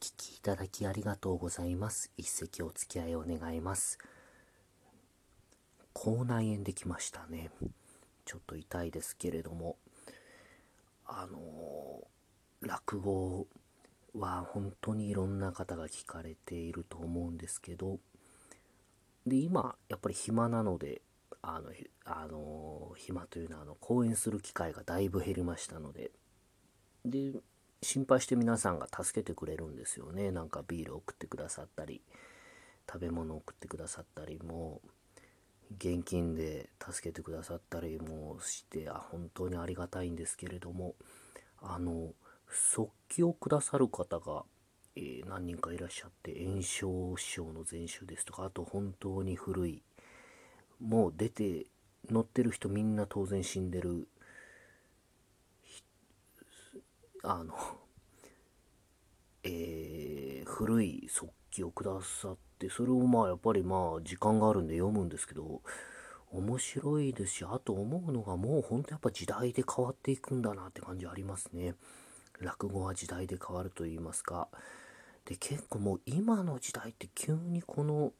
聞きいただきありがとうございます。一席お付き合いを願います。口内炎できましたね。ちょっと痛いですけれども、あの落語は本当にいろんな方が聞かれていると思うんですけど、で、今、やっぱり暇なので、あの、あの暇というのは、あの、講演する機会がだいぶ減りましたので、で、心配して皆さんが助けてくれるんですよね。なんかビール送ってくださったり、食べ物送ってくださったり、も、現金で助けてくださったりもして、あ、本当にありがたいんですけれども、あの、速記をくださる方が、えー、何人かいらっしゃって、炎症師匠の全集ですとか、あと本当に古い、もう出て、乗ってる人みんな当然死んでる、あの、えー、古い速記をくださって、それをまあやっぱりまあ時間があるんで読むんですけど、面白いですし、あと思うのがもうほんとやっぱ時代で変わっていくんだなって感じありますね。落語は時代で変わると言いますか。で、結構もう今の時代って急にこの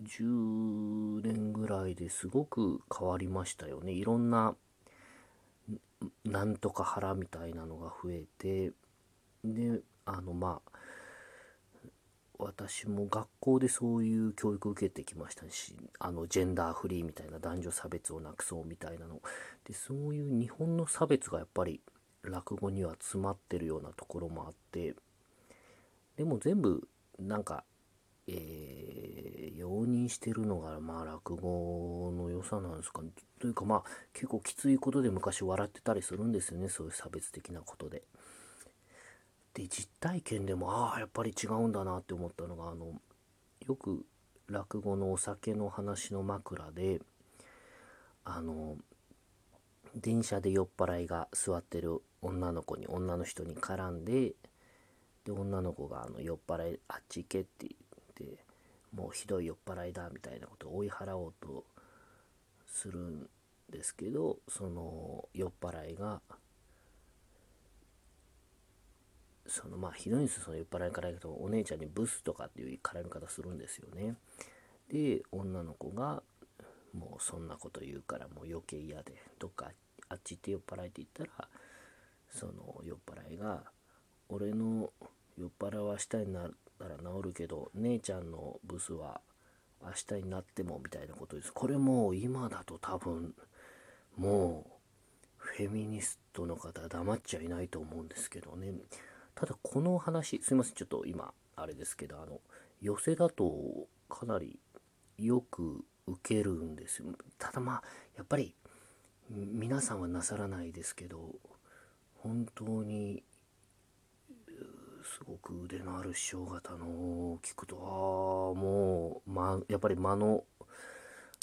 10年ぐらいですごく変わりましたよね。いろんな、なんとか腹みたいなのが増えて、で、あの、まあ、私も学校でそういう教育を受けてきましたし、あの、ジェンダーフリーみたいな男女差別をなくそうみたいなの。で、そういう日本の差別がやっぱり落語には詰まってるようなところもあってでも全部なんか、えー、容認してるのがまあ落語の良さなんですか？ねというかまあ結構きついことで昔笑ってたりするんですよねそういう差別的なことで。で実体験でもああやっぱり違うんだなって思ったのがあのよく落語のお酒の話の枕であの電車で酔っ払いが座ってる女の子に女の人に絡んでで女の子があの酔っ払いあっち行けって言ってもうひどい酔っ払いだみたいなことを追い払おうとするんですけどその酔っ払いがそのまあひどいんですよ。その酔っ払いから言うとお姉ちゃんにブスとかっていう絡み方するんですよね。で女の子がもうそんなこと言うからもう余計嫌でどっかあっち行って酔っ払いって言ったらその酔っ払いが俺の酔っ払いは明日になったら治るけど姉ちゃんのブスは明日になってもみたいなことです。これもう今だと多分もうフェミニストの方黙っちゃいないと思うんですけどね。ただこの話すいませんちょっと今あれですけどあの寄せだとかなりよく受けるんですよ。ただまあやっぱり皆さんはなさらないですけど本当にすごく腕のある師匠方のを聞くとああもう、ま、やっぱり間の、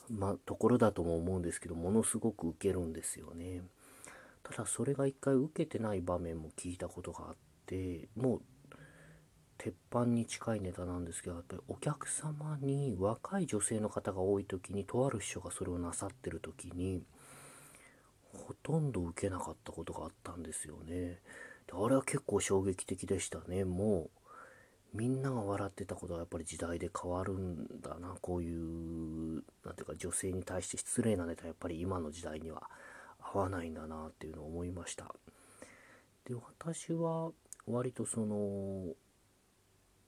ま、ところだとも思うんですけどものすごく受けるんですよねただそれが一回受けてない場面も聞いたことがあってもう鉄板に近いネタなんですけどやっぱりお客様に若い女性の方が多い時にとある師匠がそれをなさってる時にほとんど受けなかったことがあったんですよね。あれは結構衝撃的でしたね。もうみんなが笑ってたことはやっぱり時代で変わるんだな。こういう、なんていうか女性に対して失礼なネタやっぱり今の時代には合わないんだなっていうのを思いました。で、私は割とその、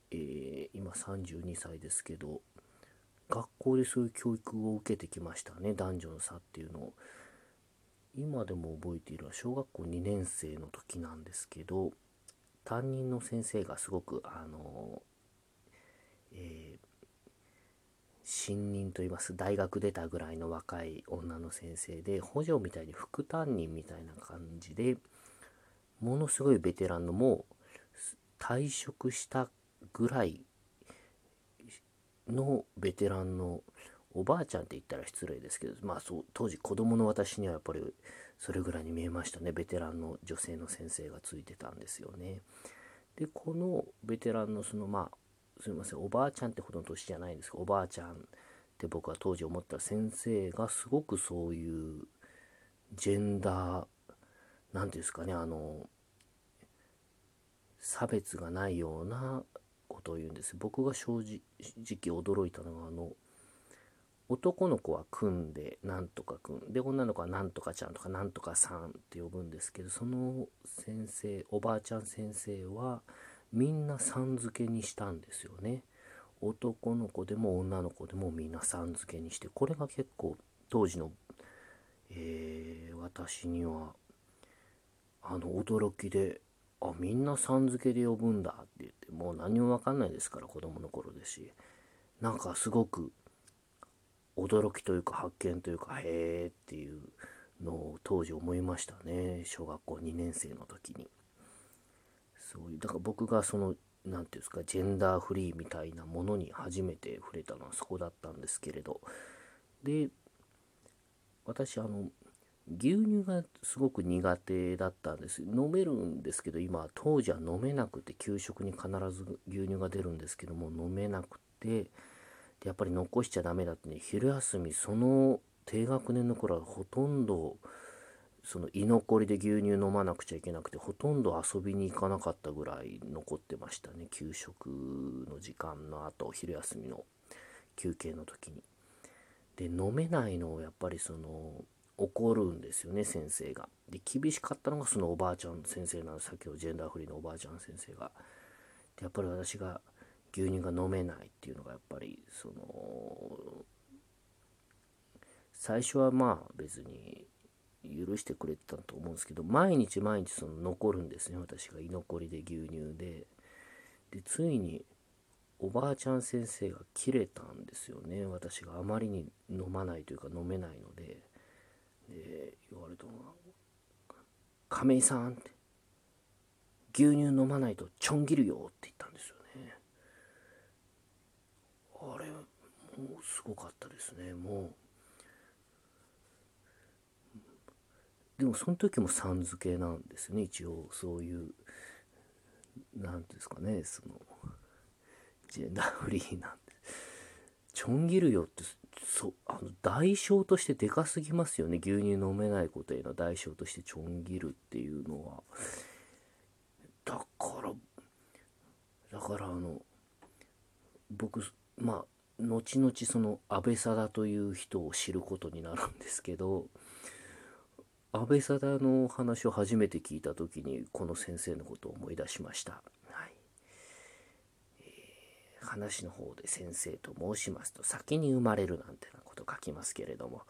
えー、今32歳ですけど、学校でそういう教育を受けてきましたね。男女の差っていうのを。今でも覚えているのは小学校2年生の時なんですけど担任の先生がすごくあの、えー、新任といいます大学出たぐらいの若い女の先生で補助みたいに副担任みたいな感じでものすごいベテランのもう退職したぐらいのベテランのおばあちゃんって言ったら失礼ですけど、まあそう、当時子供の私にはやっぱりそれぐらいに見えましたね。ベテランの女性の先生がついてたんですよね。で、このベテランのその、まあ、すいません、おばあちゃんってほどの年じゃないんですけど、おばあちゃんって僕は当時思った先生がすごくそういうジェンダー、なんていうんですかね、あの、差別がないようなことを言うんです僕が正直驚いたのはあの男の子は組んでなんとかくんで女の子はなんとかちゃんとかなんとかさんって呼ぶんですけどその先生おばあちゃん先生はみんなさん付けにしたんですよね。男の子でも女の子でもみんなさん付けにしてこれが結構当時の、えー、私にはあの驚きであみんなさん付けで呼ぶんだって言ってもう何も分かんないですから子供の頃ですし。なんかすごく驚きというか発見というかへえっていうのを当時思いましたね。小学校2年生の時に。そういうだから僕がその何て言うんですかジェンダーフリーみたいなものに初めて触れたのはそこだったんですけれど。で私あの牛乳がすごく苦手だったんです。飲めるんですけど今当時は飲めなくて給食に必ず牛乳が出るんですけども飲めなくてでやっぱり残しちゃダメだってね昼休みその低学年の頃はほとんどその居残りで牛乳飲まなくちゃいけなくてほとんど遊びに行かなかったぐらい残ってましたね給食の時間の後昼休みの休憩の時に。で飲めないのをやっぱりその怒るんですよね先生が。で厳しかったのがそのおばあちゃん先生なんです先ほどジェンダーフリーのおばあちゃん先生が。でやっぱり私が牛乳が飲めないっていうのがやっぱりその最初はまあ別に許してくれてたと思うんですけど毎日毎日その残るんですね私が居残りで牛乳で。でついにおばあちゃん先生が切れたんですよね。私があまりに飲まないというか飲めないので。で言われたのが「亀井さん」って「牛乳飲まないとちょん切るよ」って言ったんですよあれもうすごかったですね。もう。でもその時もさん付けなんですね一応。そういう何ていうんですかねそのジェンダーフリーなんで。ちょん切るよってそあの代償としてでかすぎますよね。牛乳飲めないことへの代償としてちょん切るっていうのは。だからだからあの僕まあ後々その安倍貞という人を知ることになるんですけど安倍貞の話を初めて聞いた時にこの先生のことを思い出しました。はいえー、話の方で先生と申しますと先に生まれるなんてなこと書きますけれども